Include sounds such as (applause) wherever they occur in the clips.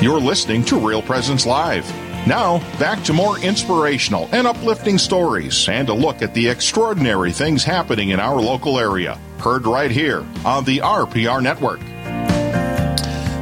You're listening to Real Presence Live. Now, back to more inspirational and uplifting stories and a look at the extraordinary things happening in our local area. Heard right here on the RPR Network.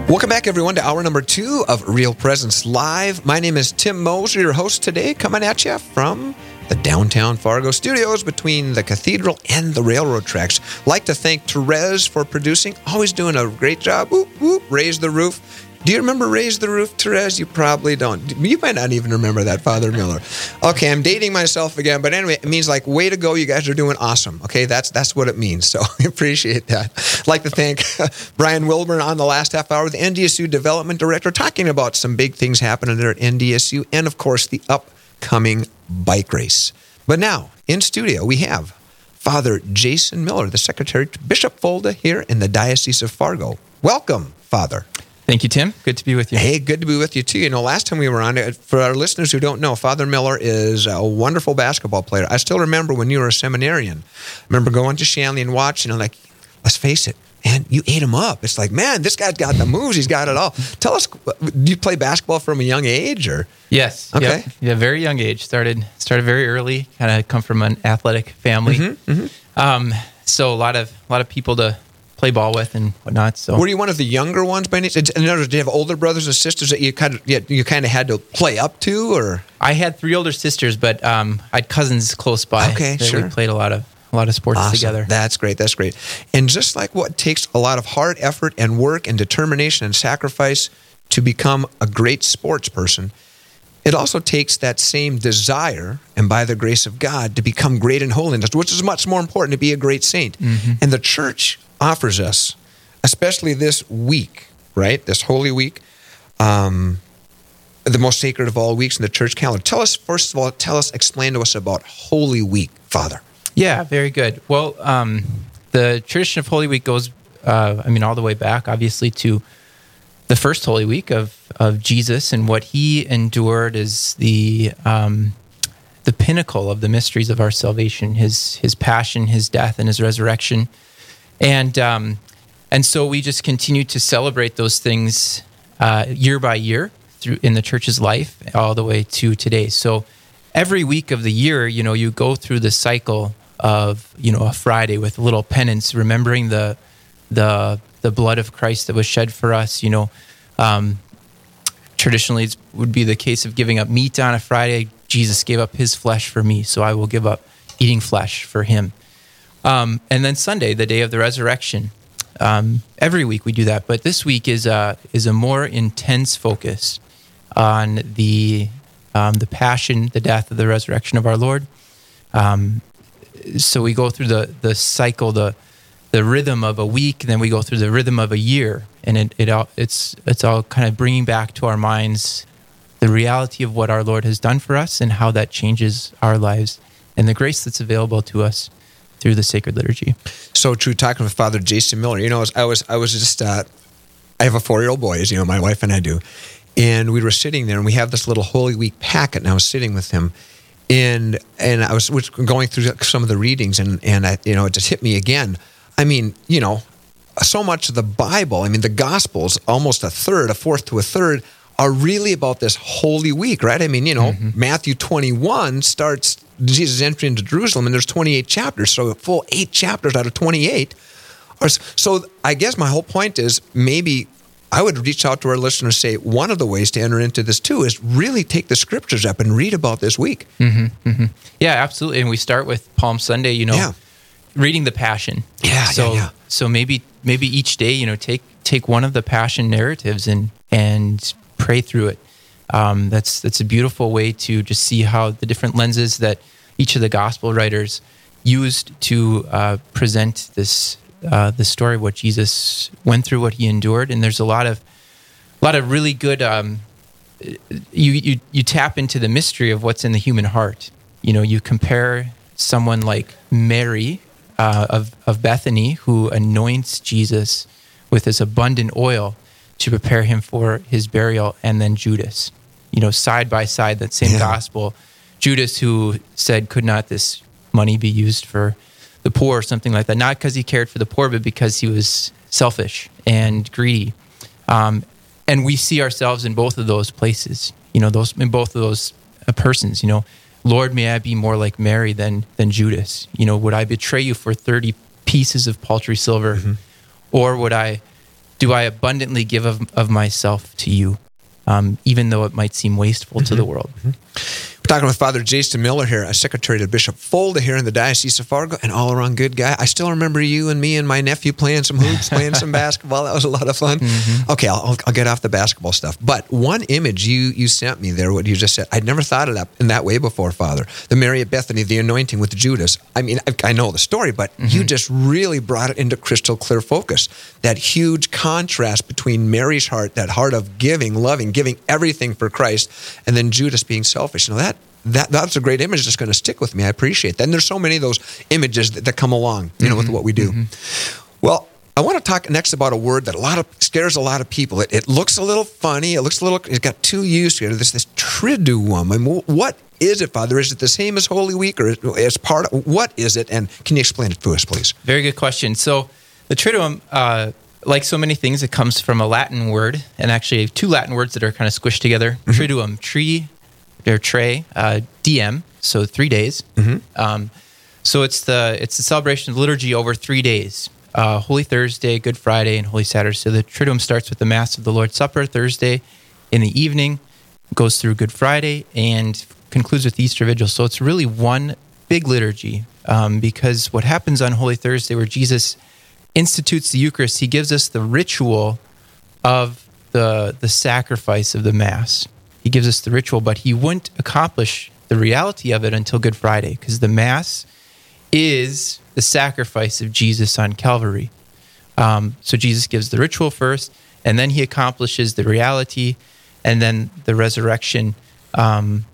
Welcome back, everyone, to hour number two of Real Presence Live. My name is Tim Moser, your host today, coming at you from the downtown Fargo studios between the cathedral and the railroad tracks. Like to thank Therese for producing, always doing a great job. Whoop, whoop, raise the roof. Do you remember Raise the Roof, Therese? You probably don't. You might not even remember that, Father Miller. Okay, I'm dating myself again, but anyway, it means like, way to go, you guys are doing awesome. Okay, that's that's what it means. So (laughs) I appreciate that. I'd like to thank (laughs) Brian Wilburn on the last half hour, the NDSU Development Director, talking about some big things happening there at NDSU, and of course, the upcoming bike race. But now, in studio, we have Father Jason Miller, the Secretary to Bishop Folda here in the Diocese of Fargo. Welcome, Father. Thank you, Tim. Good to be with you. Hey, good to be with you too. You know, last time we were on, uh, for our listeners who don't know, Father Miller is a wonderful basketball player. I still remember when you were a seminarian. I remember going to Shanley and watching, and like, let's face it, man, you ate him up. It's like, man, this guy's got the moves. He's got it all. Tell us, do you play basketball from a young age, or? Yes. Okay. Yep. Yeah, very young age. Started started very early. Kind of come from an athletic family. Mm-hmm, mm-hmm. Um, so a lot of a lot of people to play ball with and whatnot. So were you one of the younger ones by any chance? In other words, did you have older brothers and sisters that you kind of you kind of had to play up to, or? I had three older sisters, but um, I had cousins close by. Okay, that sure. We played a lot of a lot of sports Awesome. together. That's great. That's great. And just like what takes a lot of hard effort and work and determination and sacrifice to become a great sports person, it also takes that same desire and by the grace of God to become great in holiness, which is much more important to be a great saint. And the church offers us, especially this week, right? This Holy Week, um, the most sacred of all weeks in the church calendar. Tell us, first of all, tell us, explain to us about Holy Week, Father. Yeah, very good. Well, um, the tradition of Holy Week goes, uh, I mean, all the way back, obviously, to the first Holy Week of of Jesus and what he endured is the um, the pinnacle of the mysteries of our salvation. His his passion, his death, and his resurrection, and um, and so we just continue to celebrate those things uh, year by year through in the church's life, all the way to today. So every week of the year, you know, you go through the cycle of you know a Friday with a little penance, remembering the the the blood of Christ that was shed for us. You know, um, traditionally it would be the case of giving up meat on a Friday. Jesus gave up His flesh for me, so I will give up eating flesh for Him. Um, and then Sunday, the day of the resurrection. Um, every week we do that, but this week is a is a more intense focus on the um, the passion, the death, of the resurrection of our Lord. Um, so we go through the the cycle, the the rhythm of a week, and then we go through the rhythm of a year, and it, it all it's it's all kind of bringing back to our minds the reality of what our Lord has done for us and how that changes our lives and the grace that's available to us through the sacred liturgy. So true. Talking with Father Jason Miller, you know, I was I was just uh, I have a four year old boy, as you know, my wife and I do, and we were sitting there, and we have this little Holy Week packet, and I was sitting with him, and and I was going through some of the readings, and and I, you know, it just hit me again. I mean, you know, so much of the Bible, I mean, the Gospels, almost a third, a fourth to a third, are really about this Holy Week, right? I mean, you know, mm-hmm. Matthew 21 starts Jesus entry into Jerusalem, and there's 28 chapters, so a full eight chapters out of 28. Are, so I guess my whole point is maybe I would reach out to our listeners and say one of the ways to enter into this too is really take the scriptures up and read about this week. Mm-hmm. Mm-hmm. Yeah, absolutely. And we start with Palm Sunday, you know, Yeah. Reading the Passion. Yeah, So yeah, yeah. so maybe maybe each day, you know, take take one of the Passion narratives and and pray through it. Um, that's that's a beautiful way to just see how the different lenses that each of the gospel writers used to uh, present this uh, the story of what Jesus went through, what he endured, and there's a lot of a lot of really good um, you, you you tap into the mystery of what's in the human heart. You know, you compare someone like Mary uh, of of Bethany, who anoints Jesus with this abundant oil to prepare him for his burial, and then Judas. You know, side by side, that same Yeah. gospel. Judas, who said, "Could not this money be used for the poor or something like that?" Not because he cared for the poor, but because he was selfish and greedy. Um, and we see ourselves in both of those places. You know, those in both of those uh, persons. You know, Lord, may I be more like Mary than than Judas. You know, would I betray you for thirty pieces of paltry silver, mm-hmm. or would I? Do I abundantly give of, of myself to you, um, even though it might seem wasteful mm-hmm. to the world? Mm-hmm talking with Father Jason Miller here, a secretary to Bishop Folda here in the Diocese of Fargo, an all around good guy. I still remember you and me and my nephew playing some hoops, (laughs) playing some basketball. That was a lot of fun. Mm-hmm. Okay, I'll, I'll, get off the basketball stuff. But one image you you sent me there, what you just said, I'd never thought of that in that way before, Father. The Mary at Bethany, the anointing with Judas. I mean, I, I know the story, but mm-hmm. you just really brought it into crystal clear focus. That huge contrast between Mary's heart, that heart of giving, loving, giving everything for Christ, and then Judas being selfish. You know, that that that's a great image that's going to stick with me. I appreciate that. And there's so many of those images that, that come along, you know, mm-hmm. with what we do. Mm-hmm. Well, I want to talk next about a word that a lot of scares a lot of people. It, it looks a little funny. It looks a little. It's got two U's here. This this triduum. I mean, what is it, Father? Is it the same as Holy Week, or is part? Of, what is it? And can you explain it to us, please? Very good question. So the triduum. Uh, like so many things, it comes from a Latin word, and actually two Latin words that are kind of squished together. Mm-hmm. Triduum, tree their tray, uh, DM, so three days. Mm-hmm. Um, so it's the it's the celebration of the liturgy over three days: uh, Holy Thursday, Good Friday, and Holy Saturday. So the Triduum starts with the Mass of the Lord's Supper Thursday in the evening, goes through Good Friday, and concludes with Easter Vigil. So it's really one big liturgy um, because what happens on Holy Thursday, where Jesus institutes the Eucharist, he gives us the ritual of the the sacrifice of the Mass he gives us the ritual, but he wouldn't accomplish the reality of it until Good Friday because the Mass is the sacrifice of Jesus on Calvary. Um, so Jesus gives the ritual first, and then he accomplishes the reality, and then the resurrection um,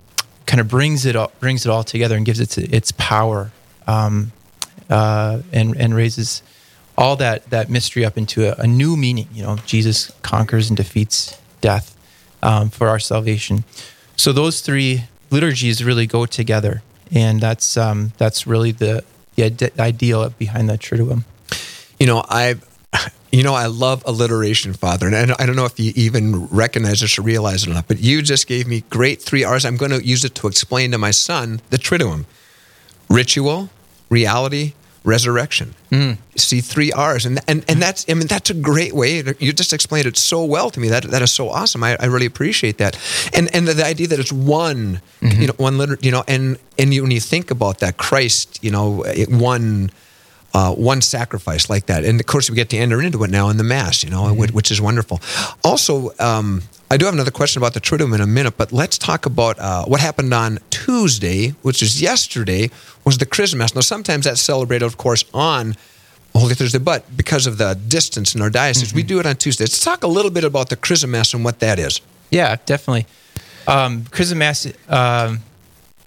kind of brings it all, brings it all together and gives it its power, um, uh, and and raises all that that mystery up into a, a new meaning. You know, Jesus conquers and defeats death um, for our salvation. So those three liturgies really go together, and that's um, that's really the, the ideal behind the Triduum. You know, I. You know, I love alliteration, Father, and I don't know if you even recognize this or realize it or not, but you just gave me great three R's. I'm going to use it to explain to my son the Triduum ritual, reality, resurrection. Mm. See three R's, and and and that's I mean that's a great way. You just explained it so well to me. That that is so awesome. I, I really appreciate that. And and the, the idea that it's one, mm-hmm. you know, one liter, you know, and and you, when you think about that, Christ, you know, one. Uh, one sacrifice like that, and of course we get to enter into it now in the mass, you know, mm-hmm. which is wonderful. Also, um, I do have another question about the Triduum in a minute, but let's talk about uh, what happened on Tuesday, which is yesterday, was the Chrism Mass. Now, sometimes that's celebrated, of course, on Holy Thursday, but because of the distance in our diocese, mm-hmm. we do it on Tuesday. Let's talk a little bit about the Chrism Mass and what that is. Yeah, definitely. Um, Chrism Mass, um,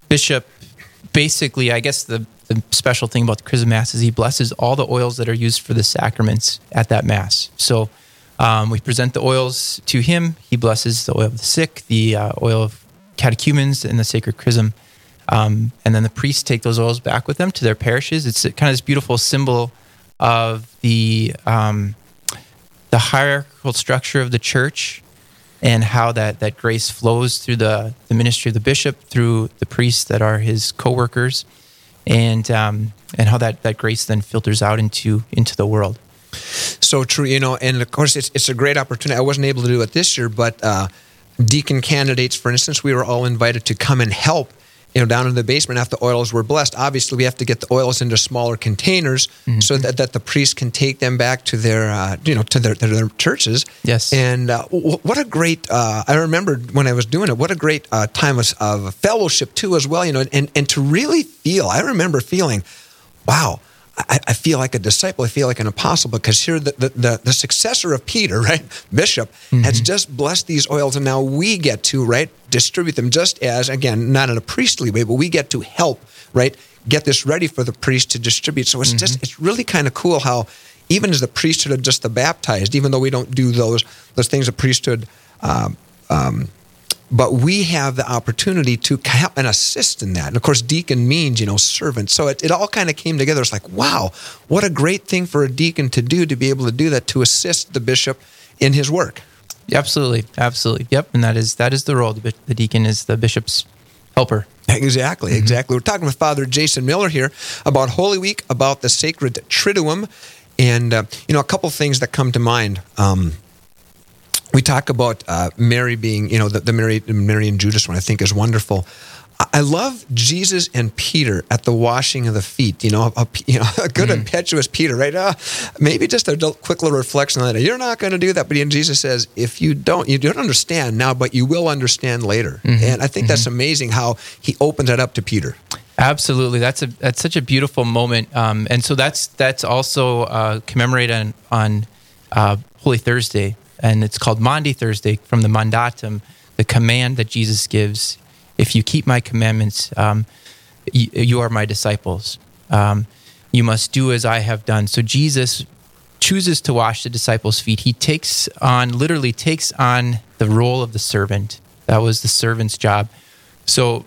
Bishop, basically, I guess the, the special thing about the Chrism Mass is he blesses all the oils that are used for the sacraments at that Mass. So, um, we present the oils to him. He blesses the oil of the sick, the uh, oil of catechumens, and the sacred chrism. Um, and then the priests take those oils back with them to their parishes. It's kind of this beautiful symbol of the um, the hierarchical structure of the church and how that, that grace flows through the, the ministry of the bishop, through the priests that are his co-workers, and um, and how that, that grace then filters out into into the world. So true, you know, and of course it's it's a great opportunity. I wasn't able to do it this year, but uh, deacon candidates, for instance, we were all invited to come and help. You know, down in the basement after the oils were blessed. Obviously, we have to get the oils into smaller containers mm-hmm. so that, that the priest can take them back to their, uh, you know, to their, to their churches. Yes. And uh, what a great! Uh, I remember when I was doing it. What a great uh, time of, of fellowship too, as well. You know, and and to really feel. I remember feeling, wow I, I, feel like a disciple. I feel like an apostle because here the, the, the, the successor of Peter, (laughs) right, Bishop, mm-hmm. has just blessed these oils, and now we get to right distribute them. Just as again, not in a priestly way, but we get to help, right, get this ready for the priest to distribute. So it's mm-hmm. just it's really kind of cool how even as the priesthood of just the baptized, even though we don't do those those things of priesthood. Um, um, but we have the opportunity to help and assist in that. And of course, deacon means, you know, servant. So it, it all kind of came together. It's like, wow, what a great thing for a deacon to do to be able to do that to assist the bishop in his work. Absolutely, absolutely. Yep, and that is that is the role. The, the deacon is the bishop's helper. Exactly, mm-hmm. exactly. We're talking with Father Jason Miller here about Holy Week, about the sacred Triduum, and uh, you know a couple things that come to mind. Um, we talk about uh, Mary being, you know, the, the Mary, Mary and Judas one. I think is wonderful. I love Jesus and Peter at the washing of the feet. You know, a, you know, (laughs) a good mm impetuous Peter, right? Uh, maybe just a quick little reflection on that. You're not going to do that, but Jesus says, if you don't, you don't understand now, but you will understand later. Mm-hmm. And I think mm-hmm. that's amazing how he opens that up to Peter. Absolutely, that's a that's such a beautiful moment, um, and so that's that's also uh, commemorated on, on uh, Holy Thursday, and it's called Maundy Thursday from the Mandatum, the command that Jesus gives if you keep my commandments, um, you, you, are my disciples. Um, you must do as I have done. So Jesus chooses to wash the disciples' feet. He takes on, literally takes on the role of the servant. That was the servant's job. So,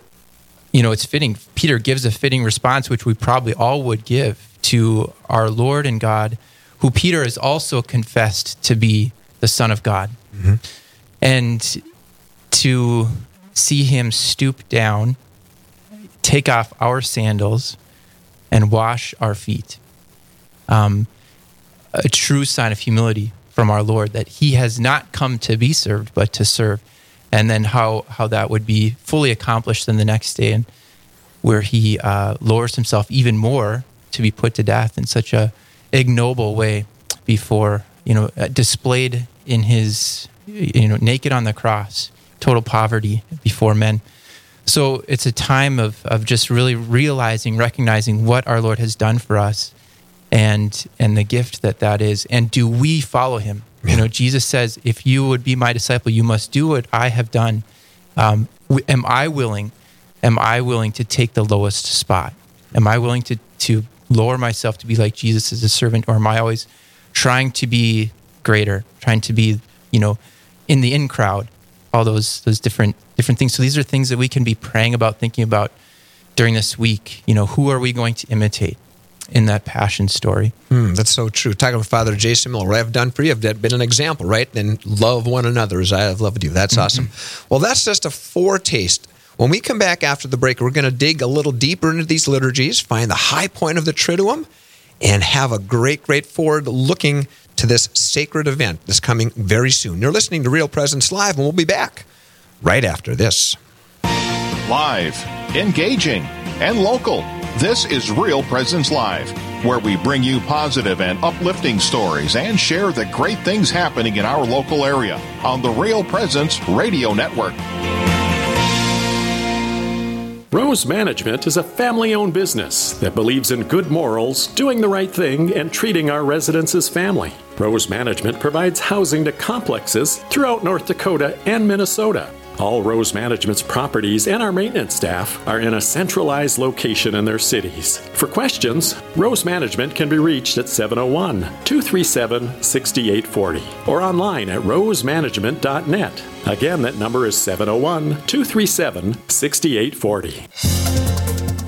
you know, it's fitting. Peter gives a fitting response, which we probably all would give to our Lord and God, who Peter has also confessed to be the Son of God. Mm-hmm. And to see him stoop down, take off our sandals, and wash our feet. Um, a true sign of humility from our Lord that he has not come to be served, but to serve. And then how, how that would be fully accomplished in the next day, and where he uh, lowers himself even more to be put to death in such a ignoble way before, you know, uh, displayed in his, you know, naked on the cross total poverty before men. So it's a time of, of just really realizing, recognizing what our Lord has done for us and and the gift that that is. And do we follow him? You know jesus says if you would be my disciple you must do what i have done. Um, am i willing am i willing to take the lowest spot? Am i willing to to lower myself to be like jesus as a servant or am i always trying to be greater trying to be you know in the in crowd all those those different different things. So these are things that we can be praying about, thinking about during this week. You know, who are we going to imitate in that passion story? Mm, that's so true. Talking with Father Jason Miller, what I've done for you, I've been an example, right? Then love one another as I have loved you. That's mm-hmm. awesome. Well, that's just a foretaste. When we come back after the break, we're going to dig a little deeper into these liturgies, find the high point of the Triduum, and have a great, great forward looking to this sacred event that's coming very soon. You're listening to Real Presence Live, and we'll be back right after this. Live, engaging, and local. This is Real Presence Live, where we bring you positive and uplifting stories and share the great things happening in our local area on the Real Presence Radio Network. Rose Management is a family owned business that believes in good morals, doing the right thing, and treating our residents as family. Rose Management provides housing to complexes throughout North Dakota and Minnesota. All Rose Management's properties and our maintenance staff are in a centralized location in their cities. For questions, Rose Management can be reached at 701 237 6840 or online at rosemanagement.net. Again, that number is 701 237 6840.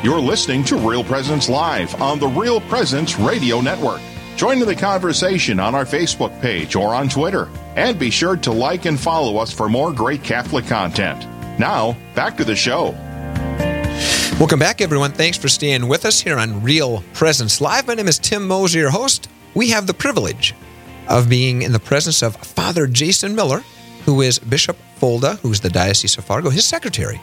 You're listening to Real Presence Live on the Real Presence Radio Network. Join in the conversation on our Facebook page or on Twitter. And be sure to like and follow us for more great Catholic content. Now, back to the show. Welcome back, everyone. Thanks for staying with us here on Real Presence Live. My name is Tim Moser, your host. We have the privilege of being in the presence of Father Jason Miller, who is Bishop Folda, who's the Diocese of Fargo, his secretary.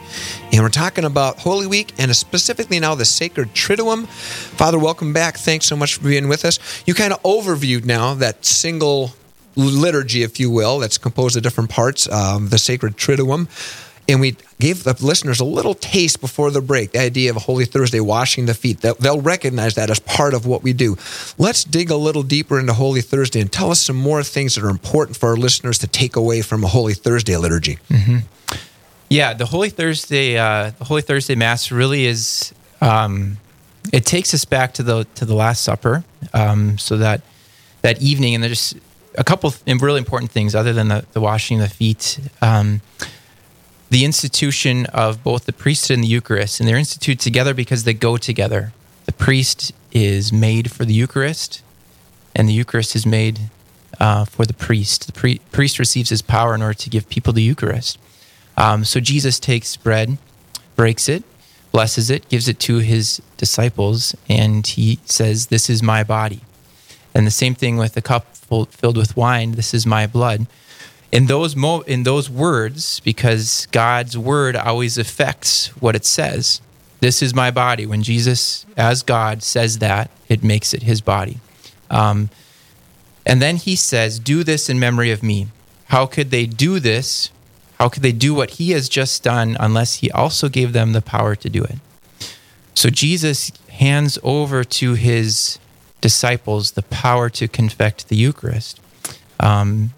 And we're talking about Holy Week and specifically now the Sacred Triduum. Father, welcome back. Thanks so much for being with us. You kind of overviewed now that single liturgy, if you will, that's composed of different parts, um, the Sacred Triduum. And we gave the listeners a little taste before the break, the idea of Holy Thursday washing the feet. They'll recognize that as part of what we do. Let's dig a little deeper into Holy Thursday and tell us some more things that are important for our listeners to take away from a Holy Thursday liturgy. Mm-hmm. Yeah, the Holy Thursday, uh, the Holy Thursday Mass really is. Um, it takes us back to the to the Last Supper, um, so that that evening, and there's a couple really important things other than the, the washing of the feet. Um, the institution of both the priesthood and the Eucharist, and they're instituted together because they go together. The priest is made for the Eucharist, and the Eucharist is made uh, for the priest. The pri- priest receives his power in order to give people the Eucharist. Um, so Jesus takes bread, breaks it, blesses it, gives it to his disciples, and he says, This is my body. And the same thing with the cup full, filled with wine, This is my blood in those mo- in those words because God's word always affects what it says. This is my body. When Jesus, as God, says that, it makes it his body. Um, and then he says, Do this in memory of me. How could they do this? How could they do what he has just done unless he also gave them the power to do it? So Jesus hands over to his disciples the power to confect the Eucharist. Um,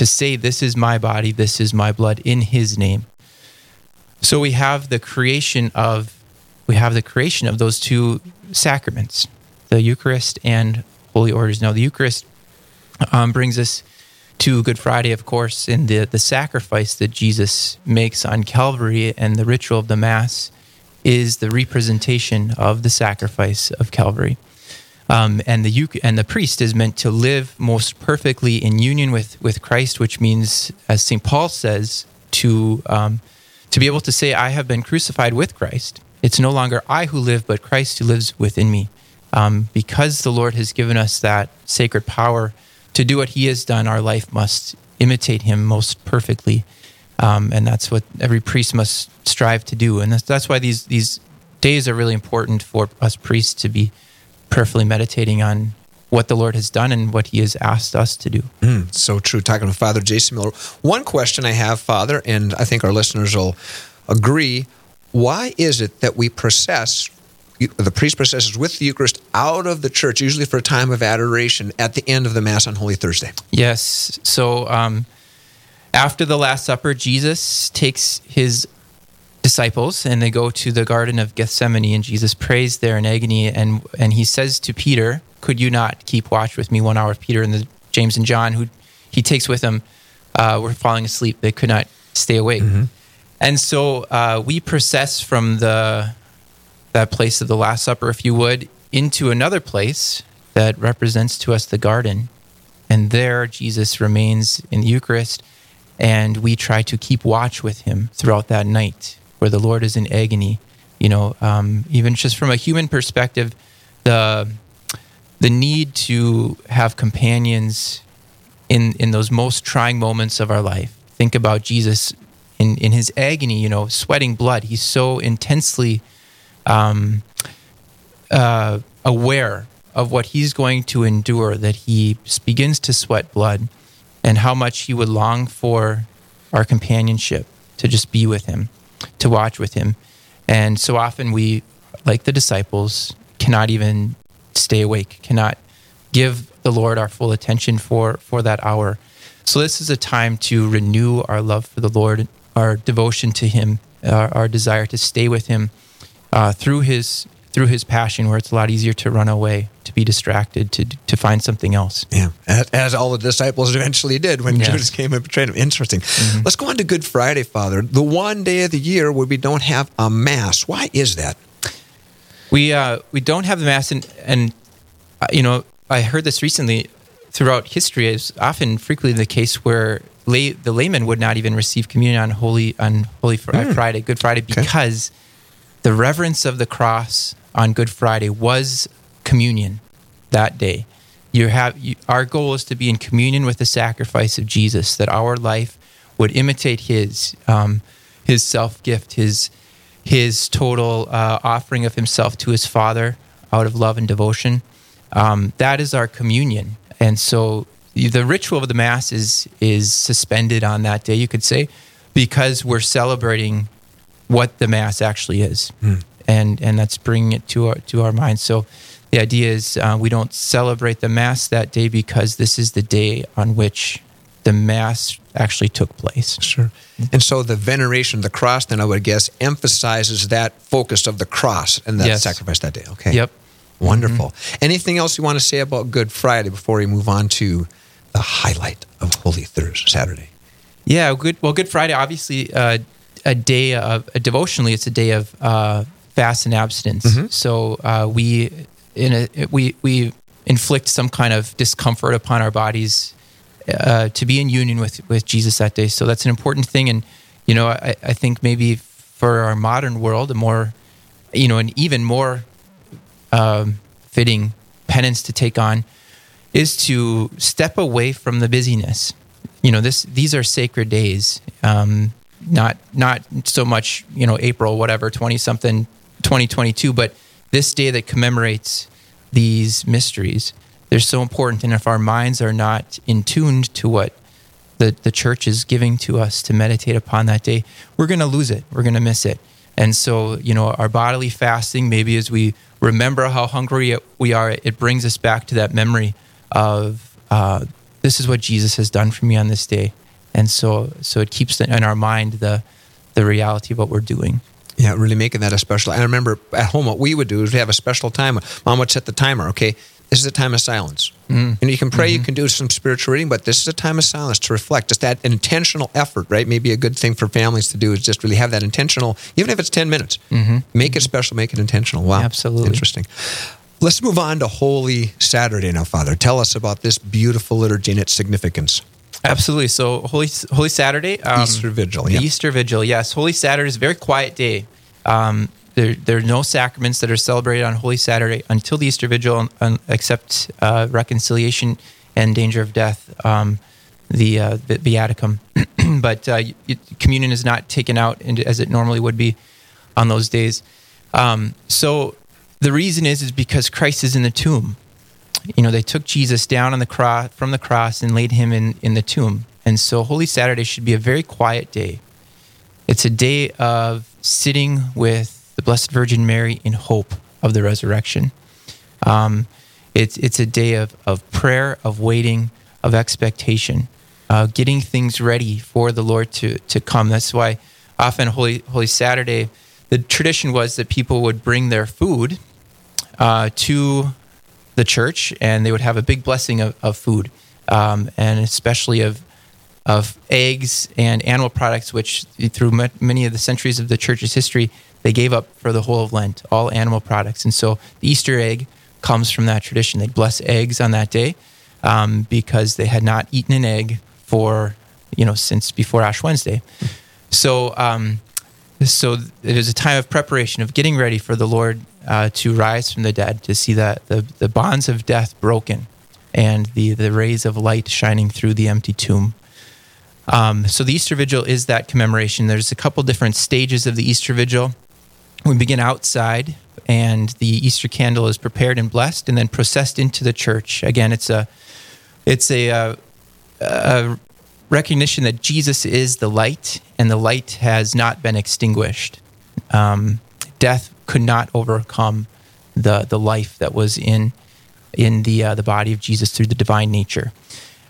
to say, This is my body, this is my blood in his name. So we have the creation of we have the creation of those two sacraments, the Eucharist and Holy Orders. Now the Eucharist um, brings us to Good Friday, of course, in the, the sacrifice that Jesus makes on Calvary and the ritual of the Mass is the representation of the sacrifice of Calvary. Um, and the and the priest is meant to live most perfectly in union with with Christ, which means, as Saint Paul says, to um, to be able to say, "I have been crucified with Christ." It's no longer I who live, but Christ who lives within me. Um, because the Lord has given us that sacred power to do what He has done, our life must imitate Him most perfectly, um, and that's what every priest must strive to do. And that's, that's why these these days are really important for us priests to be prayerfully meditating on what the Lord has done and what He has asked us to do. Mm, so true. Talking with Father Jason Miller. One question I have, Father, and I think our listeners will agree why is it that we process, the priest processes with the Eucharist out of the church, usually for a time of adoration at the end of the Mass on Holy Thursday? Yes. So um, after the Last Supper, Jesus takes his disciples and they go to the garden of gethsemane and jesus prays there in agony and and he says to peter could you not keep watch with me one hour? Peter and the james and john who he takes with him uh, were falling asleep. They could not stay awake. Mm-hmm. and so uh, we process from the that place of the last supper if you would into another place that represents to us the garden. And there jesus remains in the eucharist and we try to keep watch with him throughout that night where the Lord is in agony. You know, um, even just from a human perspective, the the need to have companions in in those most trying moments of our life. Think about Jesus in in his agony. You know, sweating blood. He's so intensely um, uh, aware of what he's going to endure that he begins to sweat blood, and how much he would long for our companionship to just be with him to watch with him. And so often we, like the disciples, cannot even stay awake, cannot give the Lord our full attention for for that hour. So this is a time to renew our love for the Lord, our devotion to Him, our, our desire to stay with Him uh, through His through His passion, where it's a lot easier to run away, to be distracted, to to find something else. Yeah, as, as all the disciples eventually did when Yes. Judas came and betrayed him. Interesting. Let's go on to Good Friday, Father. The one day of the year where we don't have a mass. Why is that? We uh, we don't have the mass, and and uh, you know I heard this recently. Throughout history, is often frequently the case where lay, the layman would not even receive communion on holy on Holy Fri- Hmm. Friday, Good Friday, because the reverence of the cross on Good Friday was communion that day. You have you, our goal is to be in communion with the sacrifice of Jesus, that our life would imitate His, um, His self gift, His His total uh, offering of Himself to His Father out of love and devotion. Um, that is our communion, and so the ritual of the Mass is is suspended on that day. You could say because we're celebrating what the mass actually is, and and that's bringing it to our to our minds. So the idea is uh, we don't celebrate the mass that day because this is the day on which the mass actually took place. Sure. And so the veneration of the cross, then I would guess, emphasizes that focus of the cross and that Yes. sacrifice that day. Okay. Yep. Wonderful. Anything else you want to say about Good Friday before we move on to the highlight of Holy Thursday, Saturday? Yeah, good. Well, Good Friday, obviously, uh, a day of uh, devotionally, it's a day of uh, fast and abstinence. So uh, we in a we we inflict some kind of discomfort upon our bodies uh, to be in union with with Jesus that day. So that's an important thing, and you know, I, I think maybe for our modern world, a more you know, an even more um, fitting penance to take on is to step away from the busyness. You know, this these are sacred days. Um, not not so much you know April whatever twenty something twenty twenty two, but this day that commemorates these mysteries. They're so important, and if our minds are not in tuned to what the, the church is giving to us to meditate upon that day, we're going to lose it. We're going to miss it. And so, you know, our bodily fasting, maybe as we remember how hungry we are, it brings us back to that memory of uh, this is what Jesus has done for me on this day. And so, so it keeps in our mind the, the reality of what we're doing. Yeah, really making that a special. I remember at home what we would do is we have a special time. Mom would set the timer. Okay, this is a time of silence. Mm. And you can pray, Mm-hmm. you can do some spiritual reading, but this is a time of silence to reflect. Just that intentional effort, right? Maybe a good thing for families to do is just really have that intentional, even if it's ten minutes. Make it special, make it intentional. Wow, Mm-hmm. Absolutely. interesting. Let's move on to Holy Saturday now, Father. Tell us about this beautiful liturgy and its significance. Absolutely. So Holy Holy Saturday, um, Easter Vigil, yeah. Easter Vigil. Yes, Holy Saturday is a very quiet day. Um, there, there are no sacraments that are celebrated on Holy Saturday until the Easter Vigil, um, except uh, reconciliation and danger of death, um, the, uh, the Viaticum. (clears throat) but uh, communion is not taken out as it normally would be on those days. Um, so the reason is is because Christ is in the tomb you know they took jesus down on the cross from the cross and laid him in in the tomb. And so holy saturday should be a very quiet day. It's a day of sitting with the blessed virgin mary in hope of the resurrection. Um, it's it's a day of of prayer of waiting of expectation uh, getting things ready for the lord to to come. That's why often holy holy saturday the tradition was that people would bring their food uh, to the church, and they would have a big blessing of, of food, um, and especially of of eggs and animal products, which through ma- many of the centuries of the church's history, they gave up for the whole of Lent, all animal products. And so the Easter egg comes from that tradition. They bless eggs on that day um, because they had not eaten an egg for you know since before Ash Wednesday. So um, so it is a time of preparation of getting ready for the Lord uh, to rise from the dead, to see that the, the bonds of death broken and the, the rays of light shining through the empty tomb. Um, so the Easter Vigil is that commemoration. There's a couple different stages of the Easter Vigil. We begin outside, and the Easter candle is prepared and blessed, and then processed into the church. Again, it's a it's a, uh, a recognition that Jesus is the light, and the light has not been extinguished. Um, death could not overcome the the life that was in in the uh, the body of Jesus through the divine nature.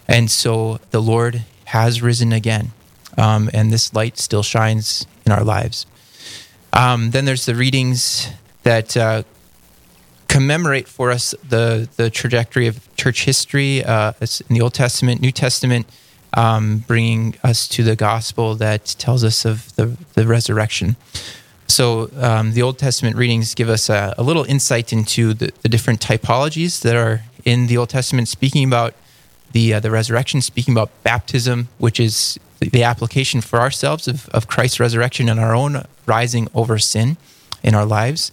And so the Lord has risen again, um, and this light still shines in our lives. Um, then there's the readings that uh, commemorate for us the the trajectory of church history uh, in the Old Testament, New Testament, um, bringing us to the gospel that tells us of the the resurrection. So um, the Old Testament readings give us a, a little insight into the, the, different typologies that are in the Old Testament, speaking about the uh, the resurrection, speaking about baptism, which is the application for ourselves of, of Christ's resurrection and our own rising over sin in our lives.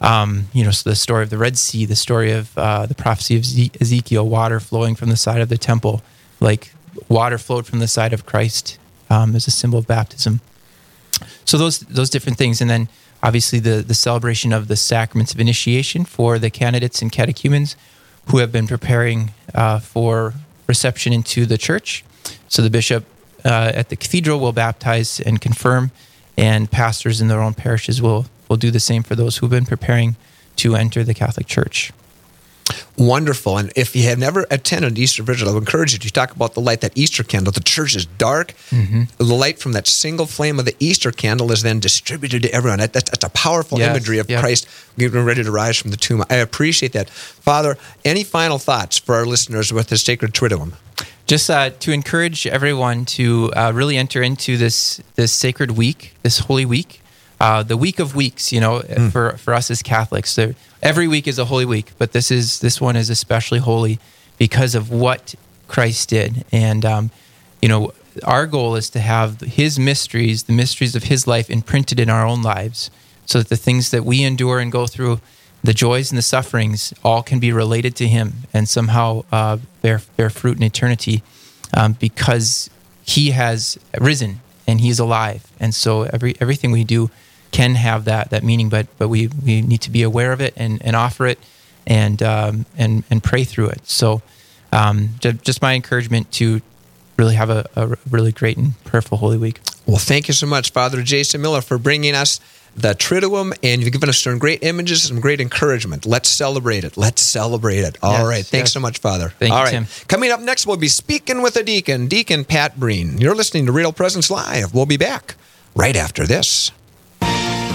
Um, you know, so the story of the Red Sea, the story of uh, the prophecy of Ezekiel, water flowing from the side of the temple, like water flowed from the side of Christ um, as a symbol of baptism. So those those different things, and then obviously the the celebration of the sacraments of initiation for the candidates and catechumens who have been preparing uh, for reception into the church. So the bishop uh, at the cathedral will baptize and confirm, and pastors in their own parishes will will do the same for those who've been preparing to enter the Catholic Church. Wonderful. And if you have never attended Easter Vigil, I would encourage you to talk about the light, that Easter candle. The church is dark. Mm-hmm. The light from that single flame of the Easter candle is then distributed to everyone. That, that's, that's, a powerful yes. imagery of Christ getting ready to rise from the tomb. I appreciate that. Father, any final thoughts for our listeners with the sacred Triduum? Just uh, to encourage everyone to uh, really enter into this this sacred week, this holy week, uh, the week of weeks, you know, mm. for, for us as Catholics. So every week is a holy week, but this is this one is especially holy because of what Christ did. And um, you know, our goal is to have His mysteries, the mysteries of His life, imprinted in our own lives, so that the things that we endure and go through, the joys and the sufferings, all can be related to Him and somehow uh, bear bear fruit in eternity, um, because He has risen and He's alive. And so every everything we do can have that that meaning, but but we we need to be aware of it and, and offer it and um, and and pray through it. So um, just my encouragement to really have a, a really great and prayerful Holy Week. Well, thank you so much, Father Jason Miller, for bringing us the Triduum, and you've given us some great images, some great encouragement. Let's celebrate it. Let's celebrate it. All yes, right. Thanks yes. so much, Father. Thank All you, right. Tim. Coming up next, we'll be speaking with a deacon, Deacon Pat Breen. You're listening to Real Presence Live. We'll be back right after this.